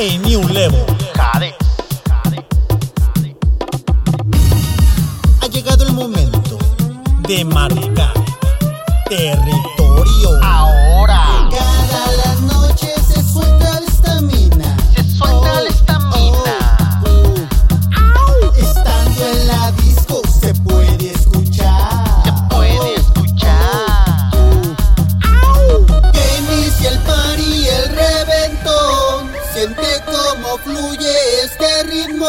A new level. Ha llegado el momento de marcar territorio. Cómo fluye este ritmo.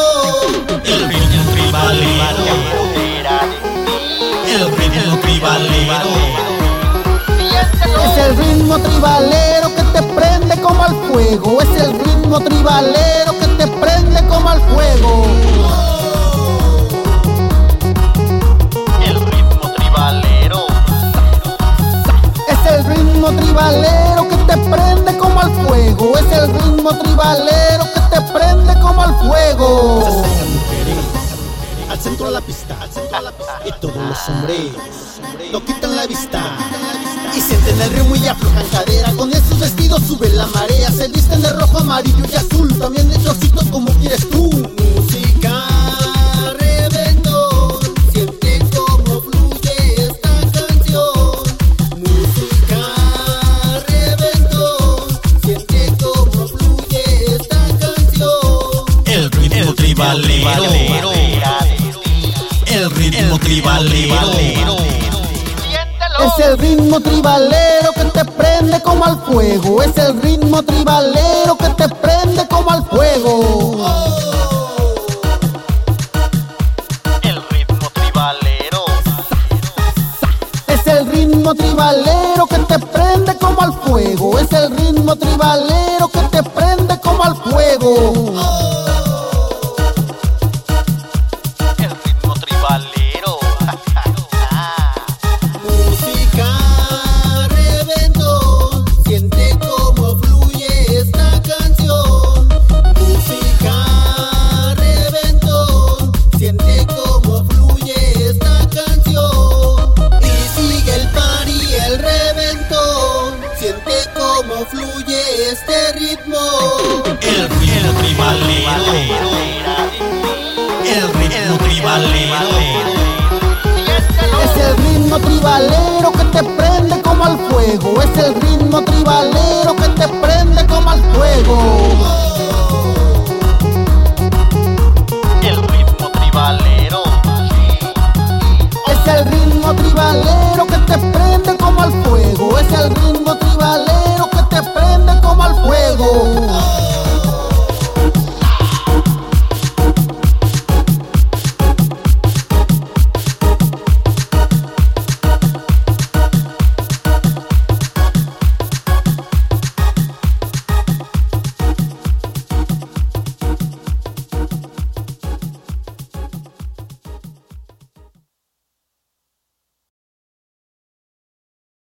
El ritmo tribalero. El ritmo tribalero. Es el ritmo tribalero que te prende como al fuego. Es el ritmo tribalero que te prende como al fuego. El ritmo tribalero. Es el ritmo tribalero que te prende como al fuego. Es el ritmo tribalero al centro de la pista, al centro de la pista. Y todos los hombres no quitan la vista. Y sienten el ritmo y aflojan cadera Con esos vestidos suben la marea Se visten de rojo, amarillo y azul También de chorcitos como quieres tú tribalero. Es el ritmo tribalero que te prende como al fuego. Es el ritmo tribalero que te prende como al fuego. El ritmo tribalero. Es el ritmo tribalero que te prende como al fuego. Es el ritmo tribalero que te prende como al fuego. Cómo fluye este ritmo. El ritmo tribalero. El ritmo tribalero. Es el ritmo tribalero que te prende como al fuego. Es el ritmo tribalero que te prende como al fuego. El ritmo tribalero. Es el ritmo tribalero que te prende como al fuego. Es el ritmo tribalero que